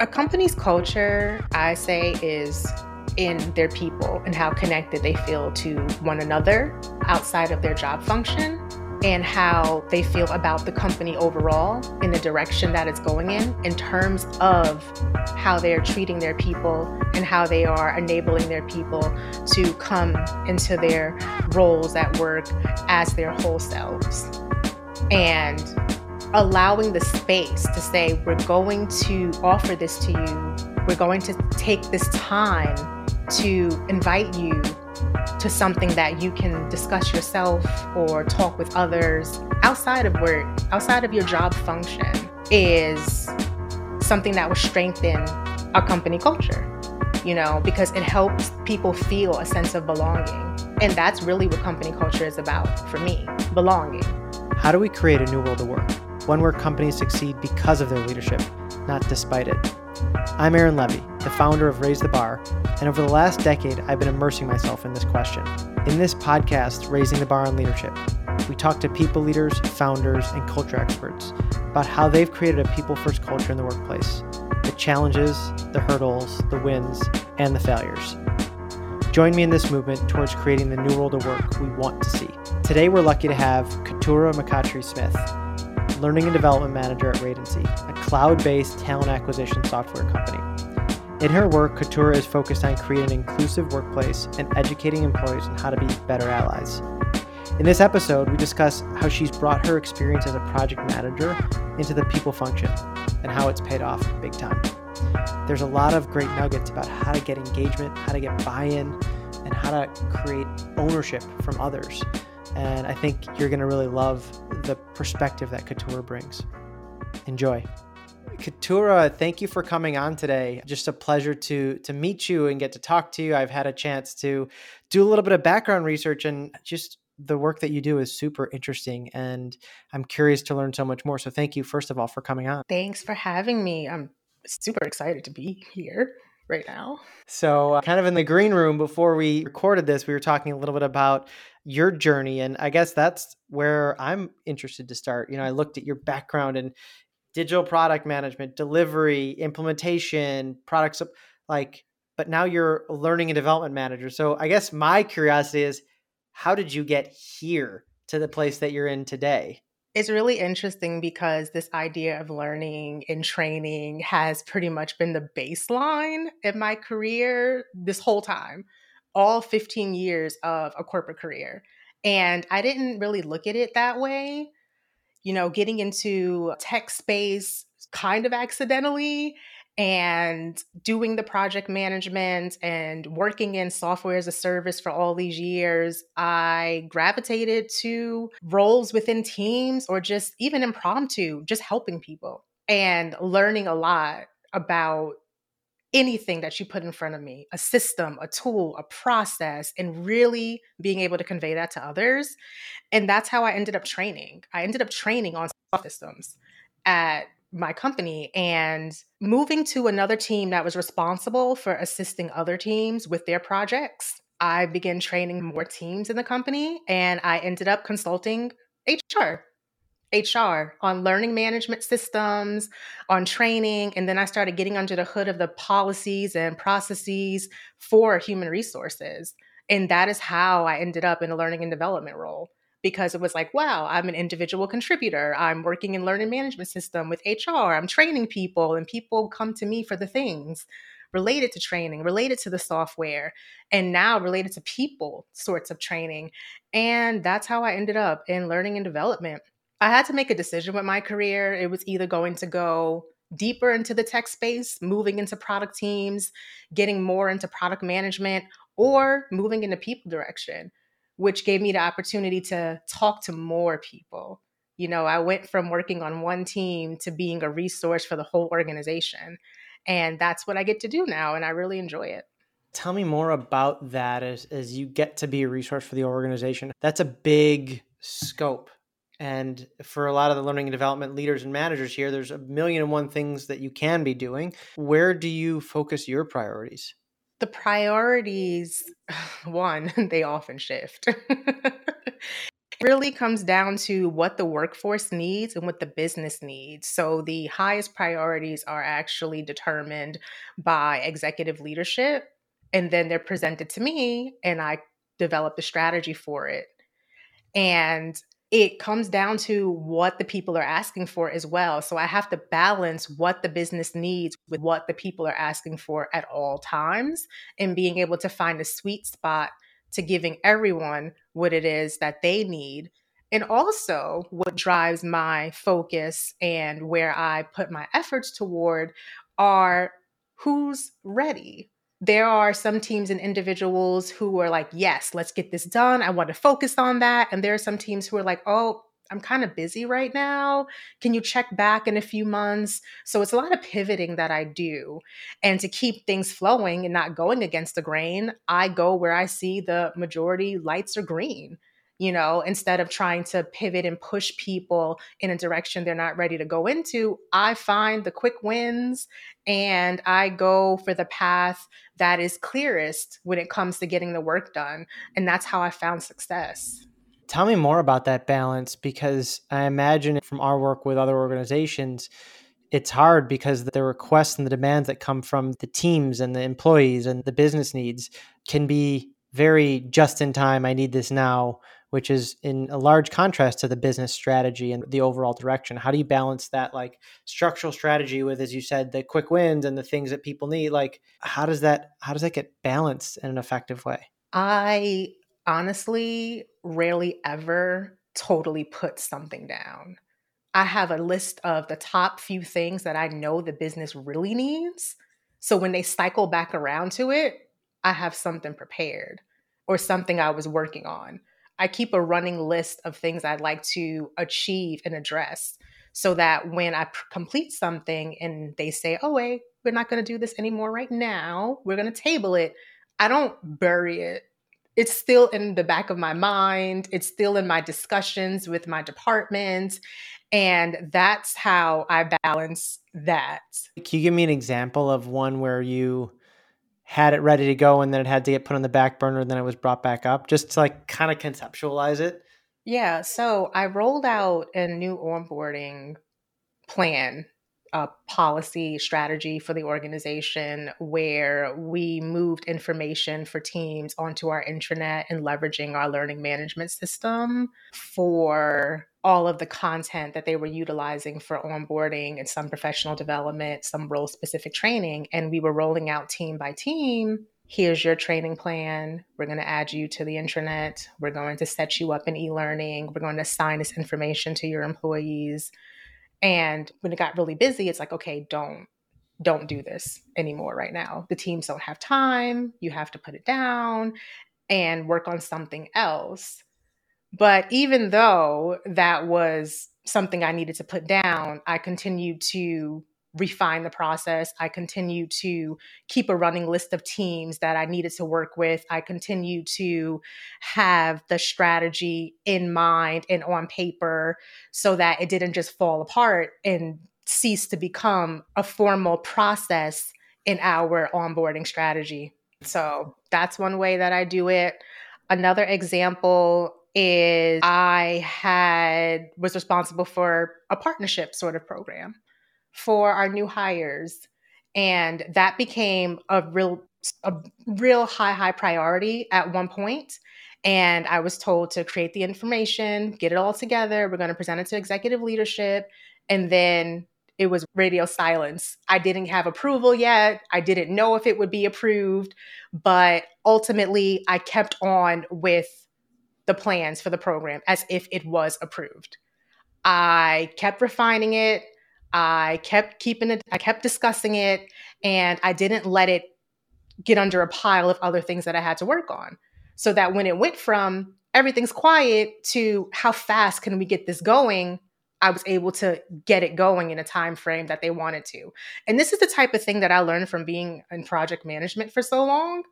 A company's culture, I say, is in their people and how connected they feel to one another outside of their job function and how they feel about the company overall in the direction that it's going in, in terms of how they're treating their people and how they are enabling their people to come into their roles at work as their whole selves. And allowing the space to say, we're going to offer this to you, we're going to take this time to invite you to something that you can discuss yourself or talk with others outside of work, outside of your job function, is something that will strengthen our company culture, you know, because it helps people feel a sense of belonging. And that's really what company culture is about for me belonging. How do we create a new world of work? One where companies succeed because of their leadership, not despite it. I'm Aaron Levy, the founder of Raise the Bar, and over the last decade, I've been immersing myself in this question. In this podcast, Raising the Bar on Leadership, we talk to people leaders, founders, and culture experts about how they've created a people first culture in the workplace, the challenges, the hurdles, the wins, and the failures. Join me in this movement towards creating the new world of work we want to see. Today, we're lucky to have Keturah McCottry Smith, Learning and Development Manager at Radancy, a cloud based talent acquisition software company. In her work, Keturah is focused on creating an inclusive workplace and educating employees on how to be better allies. In this episode, we discuss how she's brought her experience as a project manager into the people function and how it's paid off big time. There's a lot of great nuggets about how to get engagement, how to get buy in, and how to create ownership from others. And I think you're going to really love the perspective that Keturah brings. Enjoy. Keturah, thank you for coming on today. Just a pleasure to to meet you and get to talk to you. I've had a chance to do a little bit of background research and just the work that you do is super interesting and I'm curious to learn so much more. So thank you first of all for coming on. Thanks for having me. I'm super excited to be here right now. So, uh, kind of in the green room before we recorded this, we were talking a little bit about your journey and I guess that's where I'm interested to start. You know, I looked at your background in digital product management, delivery, implementation, products like but now you're a learning and development manager. So, I guess my curiosity is how did you get here to the place that you're in today? It's really interesting because this idea of learning and training has pretty much been the baseline in my career this whole time, all 15 years of a corporate career. And I didn't really look at it that way. You know, getting into tech space kind of accidentally and doing the project management and working in software as a service for all these years, I gravitated to roles within teams or just even impromptu, just helping people and learning a lot about anything that you put in front of me a system, a tool, a process, and really being able to convey that to others. And that's how I ended up training. I ended up training on systems at my company and moving to another team that was responsible for assisting other teams with their projects. I began training more teams in the company and I ended up consulting HR. HR on learning management systems, on training, and then I started getting under the hood of the policies and processes for human resources. And that is how I ended up in a learning and development role because it was like, wow, I'm an individual contributor. I'm working in learning management system with HR. I'm training people and people come to me for the things related to training, related to the software, and now related to people sorts of training. And that's how I ended up in learning and development. I had to make a decision with my career. It was either going to go deeper into the tech space, moving into product teams, getting more into product management, or moving in the people direction which gave me the opportunity to talk to more people. You know, I went from working on one team to being a resource for the whole organization. And that's what I get to do now. And I really enjoy it. Tell me more about that as, as you get to be a resource for the organization. That's a big scope. And for a lot of the learning and development leaders and managers here, there's a million and one things that you can be doing. Where do you focus your priorities? The priorities one they often shift really comes down to what the workforce needs and what the business needs. So the highest priorities are actually determined by executive leadership and then they're presented to me and I develop the strategy for it. And it comes down to what the people are asking for as well. So I have to balance what the business needs with what the people are asking for at all times and being able to find a sweet spot to giving everyone what it is that they need. And also, what drives my focus and where I put my efforts toward are who's ready there are some teams and individuals who are like, yes, let's get this done. I want to focus on that. And there are some teams who are like, oh, I'm kind of busy right now. Can you check back in a few months? So it's a lot of pivoting that I do. And to keep things flowing and not going against the grain, I go where I see the majority lights are green you know, instead of trying to pivot and push people in a direction they're not ready to go into, I find the quick wins and I go for the path that is clearest when it comes to getting the work done. And that's how I found success. Tell me more about that balance because I imagine from our work with other organizations, it's hard because the requests and the demands that come from the teams and the employees and the business needs can be very just in time. I need this now which is in a large contrast to the business strategy and the overall direction. How do you balance that like structural strategy with, as you said, the quick wins and the things that people need? Like, how does that how does that get balanced in an effective way? I honestly rarely ever totally put something down. I have a list of the top few things that I know the business really needs. So when they cycle back around to it, I have something prepared or something I was working on. I keep a running list of things I'd like to achieve and address so that when I complete something and they say, oh, wait, we're not going to do this anymore right now, we're going to table it, I don't bury it. It's still in the back of my mind. It's still in my discussions with my department. And that's how I balance that. Can you give me an example of one where you had it ready to go and then it had to get put on the back burner and then it was brought back up just to like kind of conceptualize it. Yeah so i rolled out a new onboarding plan a policy strategy for the organization where we moved information for teams onto our intranet and leveraging our learning management system for all of the content that they were utilizing for onboarding and some professional development, some role specific training. And we were rolling out team by team. Here's your training plan. We're going to add you to the intranet. We're going to set you up in e learning. We're going to assign this information to your employees. And when it got really busy, it's like, okay, don't don't do this anymore right now. The teams don't have time. You have to put it down and work on something else. But even though that was something I needed to put down, I continued to refine the process. I continued to keep a running list of teams that I needed to work with. I continued to have the strategy in mind and on paper so that it didn't just fall apart and cease to become a formal process in our onboarding strategy. So that's one way that I do it. Another example is I had was responsible for a partnership sort of program for our new hires and that became a real a real high high priority at one point and I was told to create the information, get it all together, we're going to present it to executive leadership and then it was radio silence. I didn't have approval yet. I didn't know if it would be approved, but ultimately I kept on with the plans for the program as if it was approved. I kept refining it. I kept keeping it, I kept discussing it, and I didn't let it get under a pile of other things that I had to work on. So that when it went from everything's quiet to how fast can we get this going, I was able to get it going in a time frame that they wanted to. And this is the type of thing that I learned from being in project management for so long.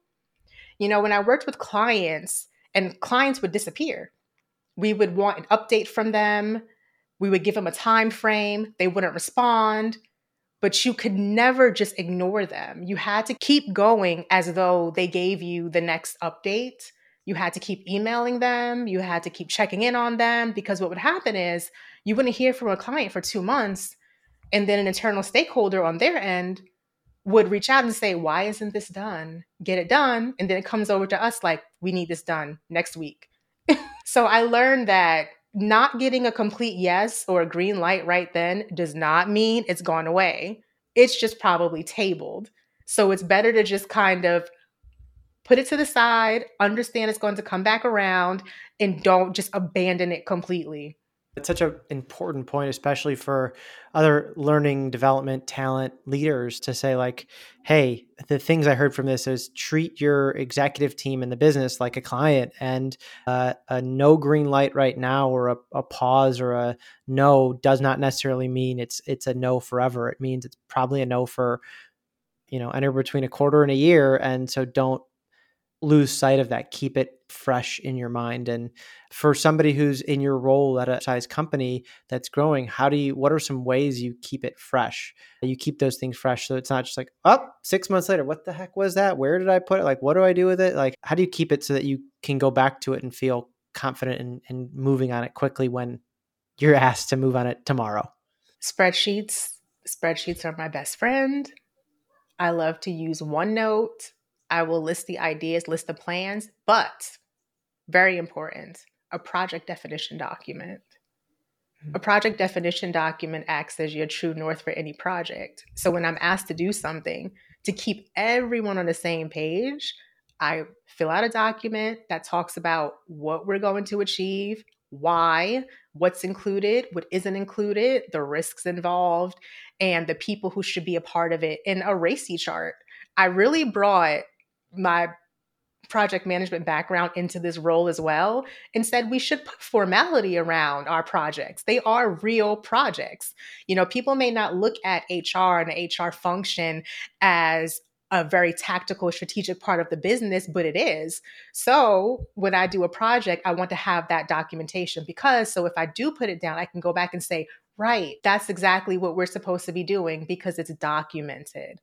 You know, when I worked with clients, and clients would disappear. We would want an update from them. We would give them a time frame. They wouldn't respond, but you could never just ignore them. You had to keep going as though they gave you the next update You had to keep emailing them, you had to keep checking in on them because what would happen is you wouldn't hear from a client for two months. And then an internal stakeholder on their end would reach out and say, Why isn't this done? Get it done. And then it comes over to us like, We need this done next week. so I learned that not getting a complete yes or a green light right then does not mean it's gone away. It's just probably tabled. So it's better to just kind of put it to the side, understand it's going to come back around, and don't just abandon it completely. It's such an important point, especially for other learning development talent leaders to say, like, hey, the things I heard from this is treat your executive team in the business like a client, and uh, a no green light right now, or a, a pause, or a no does not necessarily mean it's it's a no forever. It means it's probably a no for you know anywhere between a quarter and a year, and so don't lose sight of that keep it fresh in your mind and for somebody who's in your role at a size company that's growing how do you what are some ways you keep it fresh? You keep those things fresh so it's not just like oh six months later what the heck was that? Where did i put it? Like what do i do with it? Like how do you keep it so that you can go back to it and feel confident in, in moving on it quickly when you're asked to move on it tomorrow? Spreadsheets spreadsheets are my best friend. I love to use onenote I will list the ideas, list the plans, but very important, a project definition document. A mm-hmm. project definition document acts as your true north for any project. So when I'm asked to do something to keep everyone on the same page, I fill out a document that talks about what we're going to achieve, why, what's included, what isn't included, the risks involved, and the people who should be a part of it in a RACI chart. I really brought my project management background into this role as well said we should put formality around our projects. They are real projects. You know, people may not look at HR and the HR function as a very tactical, strategic part of the business, but it is. So when I do a project, I want to have that documentation because so if I do put it down, I can go back and say, right, that's exactly what we're supposed to be doing because it's documented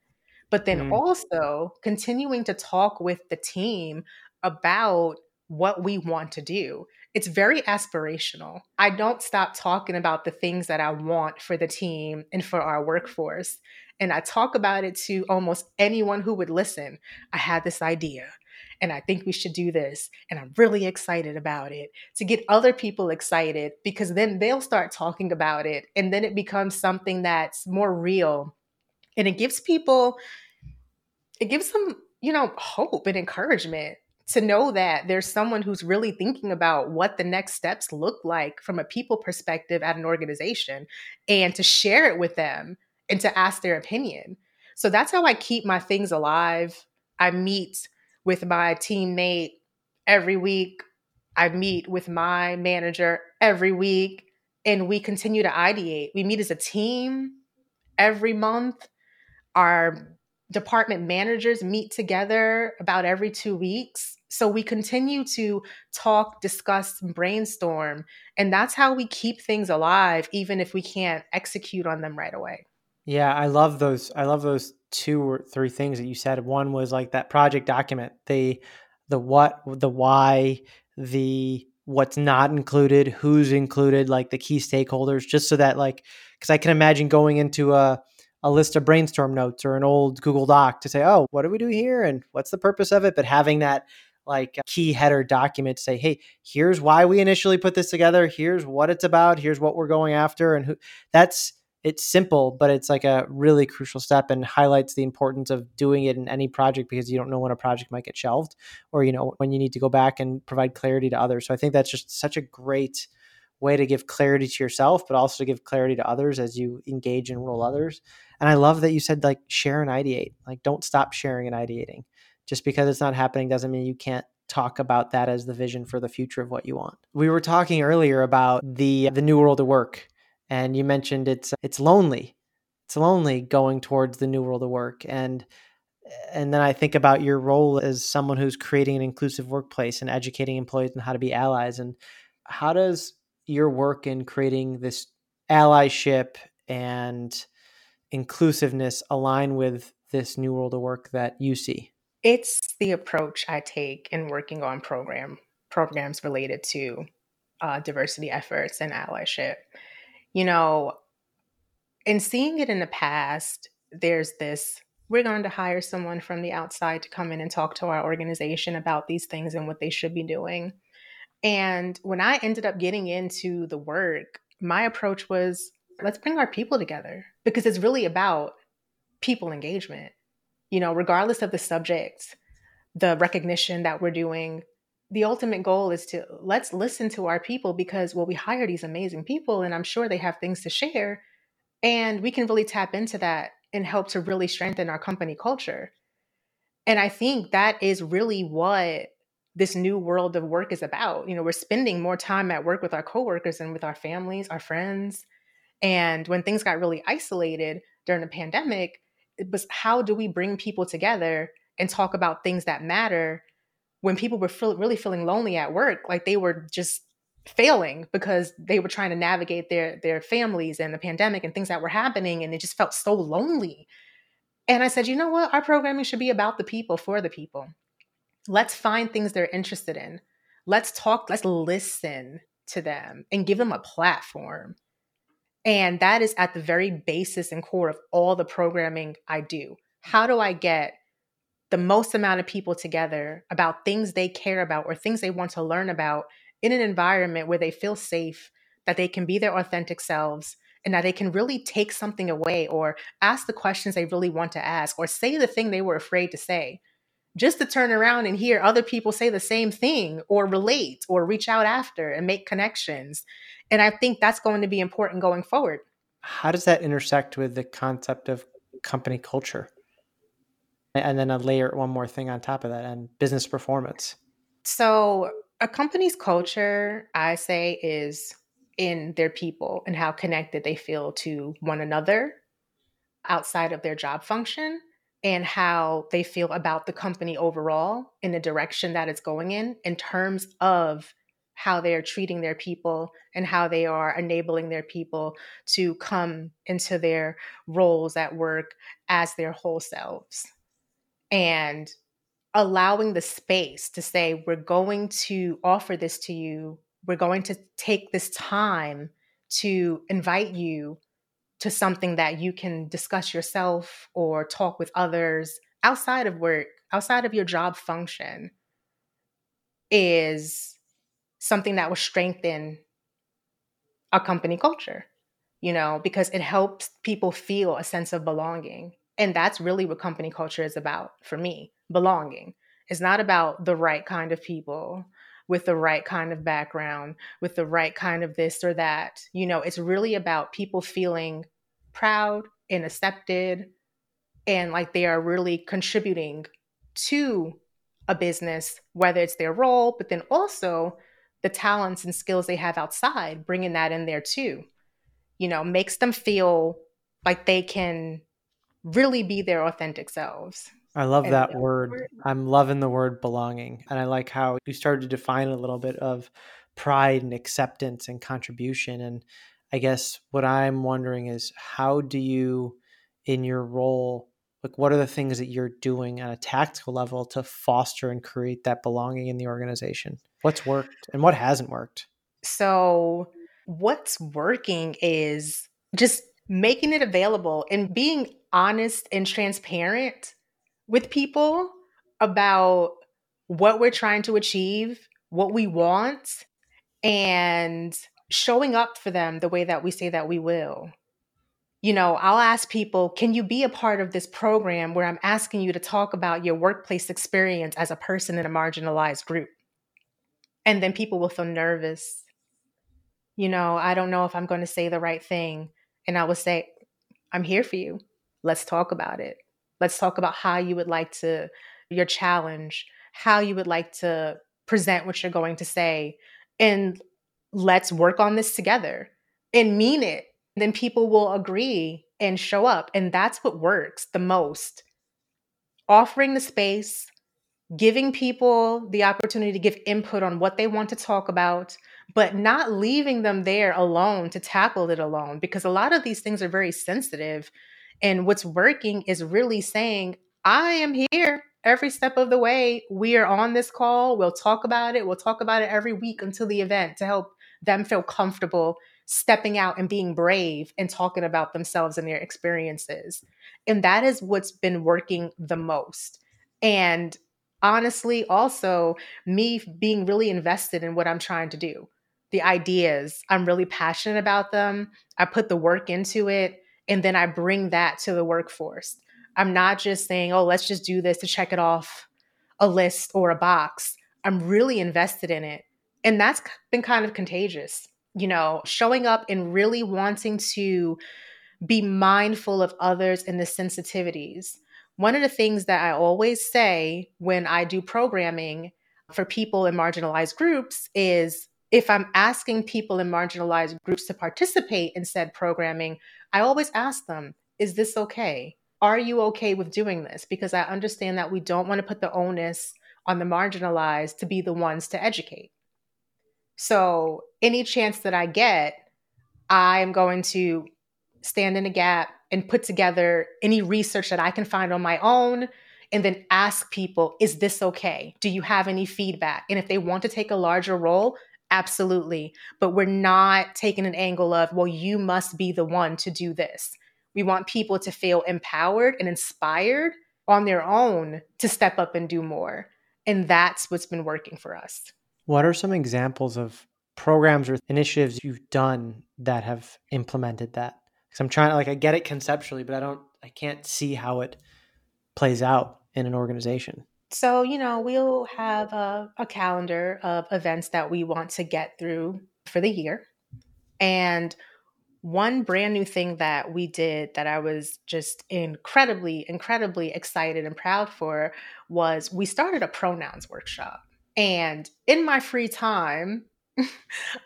but then mm. also continuing to talk with the team about what we want to do. It's very aspirational. I don't stop talking about the things that I want for the team and for our workforce. And I talk about it to almost anyone who would listen. I had this idea and I think we should do this. And I'm really excited about it to get other people excited because then they'll start talking about it. And then it becomes something that's more real. And it gives people it gives them, you know, hope and encouragement to know that there's someone who's really thinking about what the next steps look like from a people perspective at an organization and to share it with them and to ask their opinion. So that's how I keep my things alive. I meet with my teammate every week. I meet with my manager every week and we continue to ideate. We meet as a team every month. Our department managers meet together about every two weeks. So we continue to talk, discuss, brainstorm. And that's how we keep things alive, even if we can't execute on them right away. Yeah, I love those. I love those two or three things that you said. One was like that project document, the the what, the why, the what's not included, who's included, like the key stakeholders, just so that like because I can imagine going into a a list of brainstorm notes or an old Google Doc to say, oh, what do we do here and what's the purpose of it? But having that like key header document to say, hey, here's why we initially put this together. Here's what it's about. Here's what we're going after. And who that's it's simple, but it's like a really crucial step and highlights the importance of doing it in any project because you don't know when a project might get shelved or, you know, when you need to go back and provide clarity to others. So I think that's just such a great way to give clarity to yourself, but also to give clarity to others as you engage and roll others. And I love that you said like share and ideate. Like don't stop sharing and ideating. Just because it's not happening doesn't mean you can't talk about that as the vision for the future of what you want. We were talking earlier about the the new world of work and you mentioned it's it's lonely. It's lonely going towards the new world of work and and then I think about your role as someone who's creating an inclusive workplace and educating employees on how to be allies and how does your work in creating this allyship and inclusiveness align with this new world of work that you see? It's the approach I take in working on program programs related to uh, diversity efforts and allyship. You know, in seeing it in the past, there's this we're going to hire someone from the outside to come in and talk to our organization about these things and what they should be doing. And when I ended up getting into the work, my approach was let's bring our people together because it's really about people engagement. You know, regardless of the subject, the recognition that we're doing, the ultimate goal is to let's listen to our people because well we hire these amazing people and I'm sure they have things to share and we can really tap into that and help to really strengthen our company culture. And I think that is really what this new world of work is about. You know, we're spending more time at work with our coworkers and with our families, our friends. And when things got really isolated during the pandemic, it was how do we bring people together and talk about things that matter when people were feel, really feeling lonely at work, like they were just failing because they were trying to navigate their their families and the pandemic and things that were happening and it just felt so lonely. And I said, "You know what? Our programming should be about the people for the people. Let's find things they're interested in. Let's talk, let's listen to them and give them a platform." And that is at the very basis and core of all the programming I do. How do I get the most amount of people together about things they care about or things they want to learn about in an environment where they feel safe, that they can be their authentic selves, and that they can really take something away or ask the questions they really want to ask or say the thing they were afraid to say. Just to turn around and hear other people say the same thing or relate or reach out after and make connections. And I think that's going to be important going forward. How does that intersect with the concept of company culture? And then a layer one more thing on top of that and business performance. So a company's culture, I say, is in their people and how connected they feel to one another outside of their job function and how they feel about the company overall in the direction that it's going in in terms of how they are treating their people and how they are enabling their people to come into their roles at work as their whole selves and allowing the space to say, we're going to offer this to you. We're going to take this time to invite you to something that you can discuss yourself or talk with others outside of work, outside of your job function, is something that will strengthen a company culture, you know, because it helps people feel a sense of belonging. And that's really what company culture is about for me belonging. It's not about the right kind of people with the right kind of background, with the right kind of this or that. You know, it's really about people feeling proud and accepted and like they are really contributing to a business, whether it's their role, but then also the talents and skills they have outside, bringing that in there too. You know, makes them feel like they can really be their authentic selves. I love and that word. word. I'm loving the word belonging. And I like how you started to define a little bit of pride and acceptance and contribution. And I guess what I'm wondering is how do you, in your role, like what are the things that you're doing on a tactical level to foster and create that belonging in the organization? What's worked and what hasn't worked? So, what's working is just making it available and being honest and transparent with people about what we're trying to achieve, what we want, and showing up for them the way that we say that we will. You know, I'll ask people, can you be a part of this program where I'm asking you to talk about your workplace experience as a person in a marginalized group? And then people will feel nervous. You know, I don't know if I'm going to say the right thing. And I will say, I'm here for you. Let's talk about it. Let's talk about how you would like to, your challenge, how you would like to present what you're going to say. And let's work on this together and mean it. Then people will agree and show up. And that's what works the most. Offering the space, giving people the opportunity to give input on what they want to talk about, but not leaving them there alone to tackle it alone because a lot of these things are very sensitive and what's working is really saying, I am here. every step of the way, we are on this call. We'll talk about it. We'll talk about it every week until the event to help them feel comfortable stepping out and being brave and talking about themselves and their experiences. And that is what's been working the most. And honestly, also me being really invested in what I'm trying to do. The ideas, I'm really passionate about them. I put the work into it, and then I bring that to the workforce. I'm not just saying, oh, let's just do this to check it off a list or a box. I'm really invested in it. And that's been kind of contagious you know, showing up and really wanting to be mindful of others and the sensitivities. One of the things that I always say when I do programming for people in marginalized groups is if I'm asking people in marginalized groups to participate in said programming, I always ask them, is this okay? Are you okay with doing this? Because I understand that we don't want to put the onus on the marginalized to be the ones to educate. So, any chance that I get, I'm going to stand in a gap and put together any research that I can find on my own and then ask people, is this okay? Do you have any feedback? And if they want to take a larger role, absolutely. But we're not taking an angle of, well, you must be the one to do this. We want people to feel empowered and inspired on their own to step up and do more. And that's what's been working for us. What are some examples of programs or initiatives you've done that have implemented that? Because I'm trying to like I get it conceptually, but I don't I can't see how it plays out in an organization. So, you know, we'll have a, a calendar of events that we want to get through for the year. And one brand new thing that we did that I was just incredibly, incredibly excited and proud for was we started a pronouns workshop. And in my free time,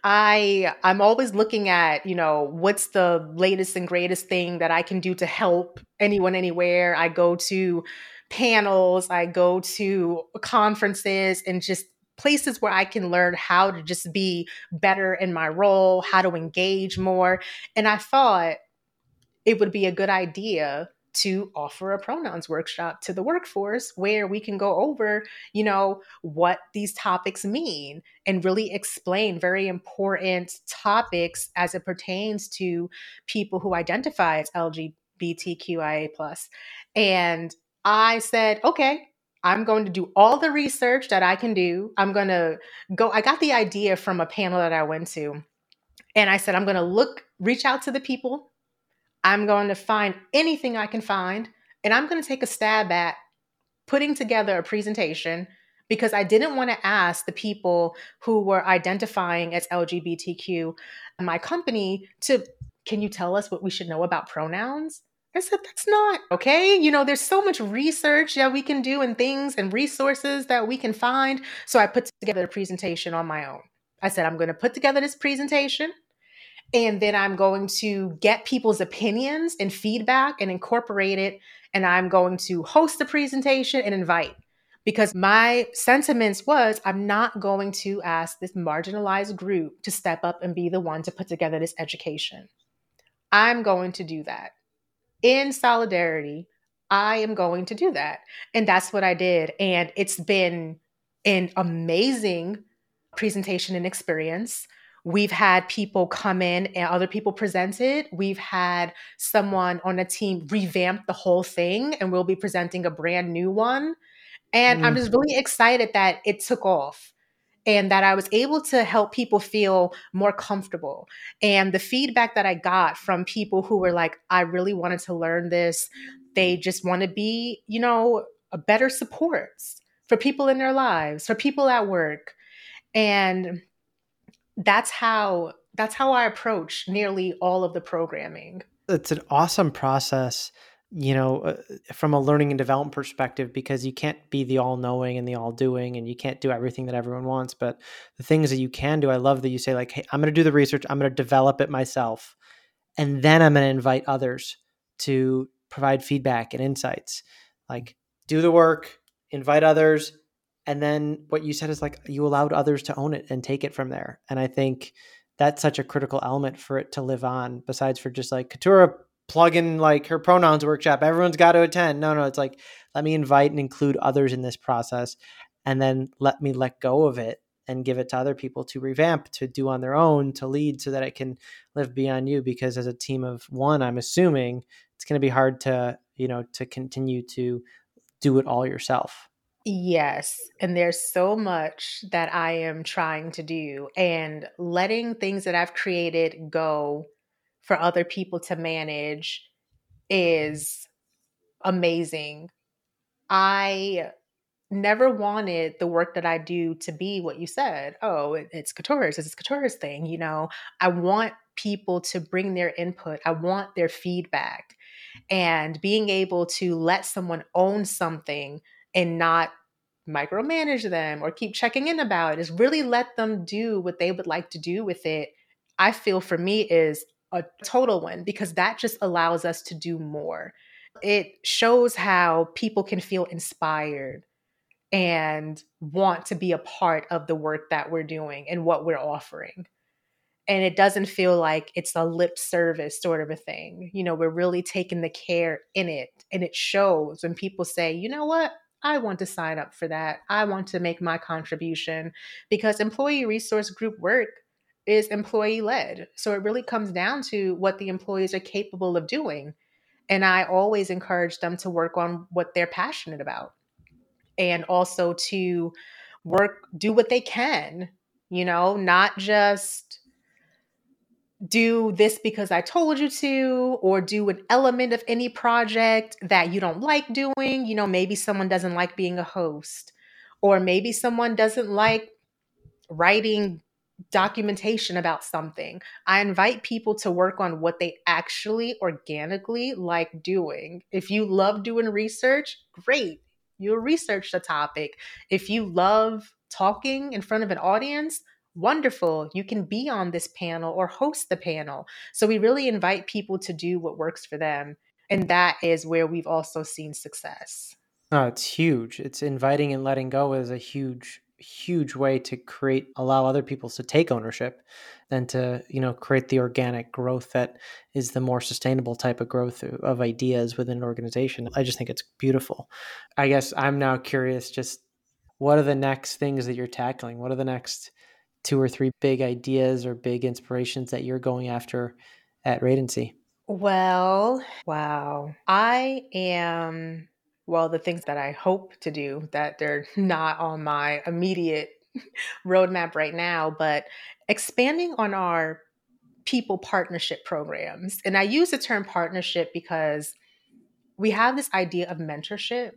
I I'm always looking at, you know, what's the latest and greatest thing that I can do to help anyone anywhere. I go to panels, I go to conferences and just places where I can learn how to just be better in my role, how to engage more. And I thought it would be a good idea to offer a pronouns workshop to the workforce where we can go over, you know, what these topics mean and really explain very important topics as it pertains to people who identify as LGBTQIA+. And I said, okay, I'm going to do all the research that I can do. I'm going to go I got the idea from a panel that I went to. And I said I'm going to look reach out to the people I'm going to find anything I can find and I'm going to take a stab at putting together a presentation because I didn't want to ask the people who were identifying as LGBTQ my company to, can you tell us what we should know about pronouns? I said, that's not okay. You know, there's so much research that we can do and things and resources that we can find. So I put together a presentation on my own. I said, I'm going to put together this presentation. And then I'm going to get people's opinions and feedback and incorporate it. And I'm going to host the presentation and invite because my sentiments was I'm not going to ask this marginalized group to step up and be the one to put together this education. I'm going to do that. In solidarity, I am going to do that. And that's what I did. And it's been an amazing presentation and experience. We've had people come in and other people presented. We've had someone on a team revamp the whole thing, and we'll be presenting a brand new one. And mm. I'm just really excited that it took off and that I was able to help people feel more comfortable. And the feedback that I got from people who were like, I really wanted to learn this, they just want to be, you know, a better supports for people in their lives, for people at work. And that's how that's how I approach nearly all of the programming. It's an awesome process, you know, uh, from a learning and development perspective because you can't be the all-knowing and the all-doing and you can't do everything that everyone wants, but the things that you can do, I love that you say like, "Hey, I'm going to do the research, I'm going to develop it myself." And then I'm going to invite others to provide feedback and insights. Like do the work, invite others, and then what you said is like you allowed others to own it and take it from there. And i think that's such a critical element for it to live on besides for just like Keturah plug in like her pronouns workshop everyone's got to attend. No no it's like let me invite and include others in this process and then let me let go of it and give it to other people to revamp to do on their own to lead so that it can live beyond you. Because as a team of one i'm assuming it's going to be hard to you know to continue to do it all yourself Yes. And there's so much that I am trying to do and letting things that I've created go for other people to manage is amazing. I never wanted the work that I do to be what you said. Oh, it, it's Keturah's, it's Keturah's thing. You know, I want people to bring their input, I want their feedback. And being able to let someone own something and not micromanage them or keep checking in about it is really let them do what they would like to do with it i feel for me is a total win because that just allows us to do more it shows how people can feel inspired and want to be a part of the work that we're doing and what we're offering and it doesn't feel like it's a lip service sort of a thing. You know, we're really taking the care in it. And it shows when people say, you know what? I want to sign up for that. I want to make my contribution because employee resource group work is employee led. So it really comes down to what the employees are capable of doing. And I always encourage them to work on what they're passionate about and also to work, do what they can, you know, not just do this because I told you to, or do an element of any project that you don't like doing. You know, maybe someone doesn't like being a host, or maybe someone doesn't like writing documentation about something. I invite people to work on what they actually organically like doing. If you love doing research, great. You'll research the topic. If you love talking in front of an audience, wonderful. You can be on this panel or host the panel. So we really invite people to do what works for them. And that is where we've also seen success. Oh, it's huge. It's inviting and letting go is a huge, huge way to create, allow other people to take ownership and to, you know, create the organic growth that is the more sustainable type of growth of ideas within an organization. I just think it's beautiful. I guess I'm now curious just what are the next things that you're tackling? What are the next two or three big ideas or big inspirations that you're going after at Radancy? Well, wow. I am, well, the things that I hope to do that they're not on my immediate roadmap right now, but expanding on our people partnership programs. And I use the term partnership because we have this idea of mentorship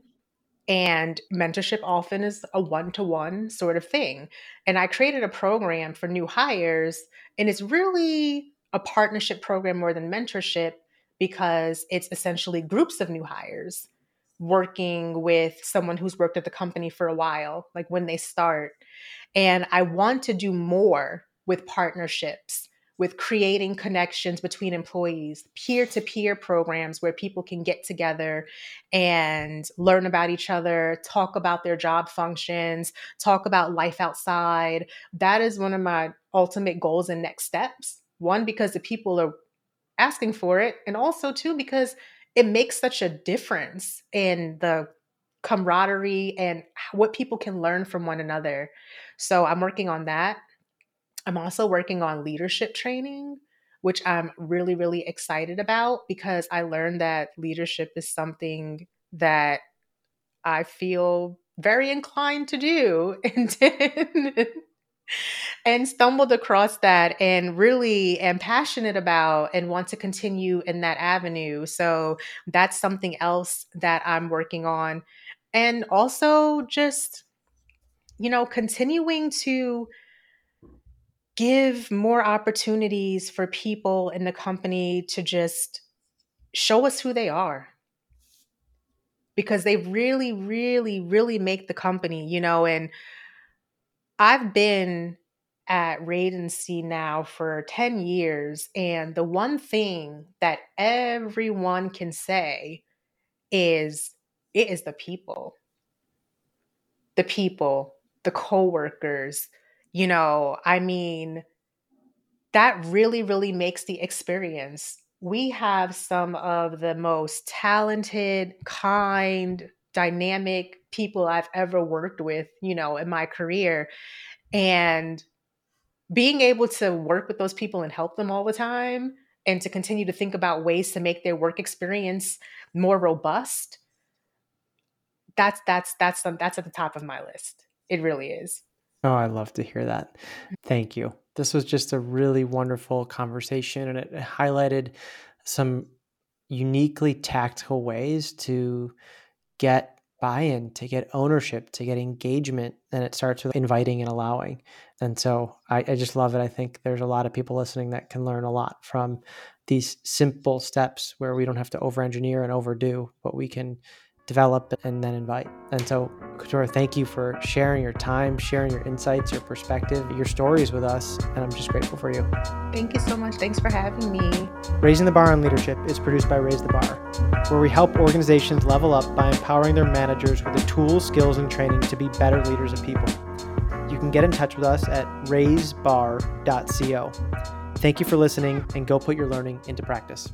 and mentorship often is a one to one sort of thing. And I created a program for new hires, and it's really a partnership program more than mentorship because it's essentially groups of new hires working with someone who's worked at the company for a while, like when they start. And I want to do more with partnerships with creating connections between employees, peer to peer programs where people can get together and learn about each other, talk about their job functions, talk about life outside. That is one of my ultimate goals and next steps. One, because the people are asking for it, and also, two, because it makes such a difference in the camaraderie and what people can learn from one another. So I'm working on that. I'm also working on leadership training, which I'm really, really excited about because I learned that leadership is something that I feel very inclined to do and, and stumbled across that and really am passionate about and want to continue in that avenue. So that's something else that I'm working on. And also just, you know, continuing to give more opportunities for people in the company to just show us who they are. Because they really really really make the company you know and i've been at Radancy now for 10 years and the one thing that everyone can say is it is the people. The people the coworkers you know, I mean, that really, really makes the experience. We have some of the most talented, kind, dynamic people I've ever worked with, you know, in my career. And being able to work with those people and help them all the time and to continue to think about ways to make their work experience more robust that's that's that's that's at the top of my list it really is oh i love to hear that. Thank you. This was just a really wonderful conversation and it highlighted some uniquely tactical ways to get buy-in to get ownership to get engagement and it starts with inviting and allowing. And so I, I, just love it. I think there's a lot of people listening that can learn a lot from these simple steps where we don't have to over engineer and overdo but we can develop and then invite. And so Keturah thank you for sharing your time sharing your insights your perspective your stories with us and i'm just grateful for you. Thank you so much. Thanks for having me. Raising the bar on leadership is produced by raise the bar where we help organizations level up by empowering their managers with the tools skills and training to be better leaders of people. You can get in touch with us at raisebar.co. Thank you for listening and go put your learning into practice.